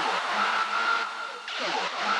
Come on.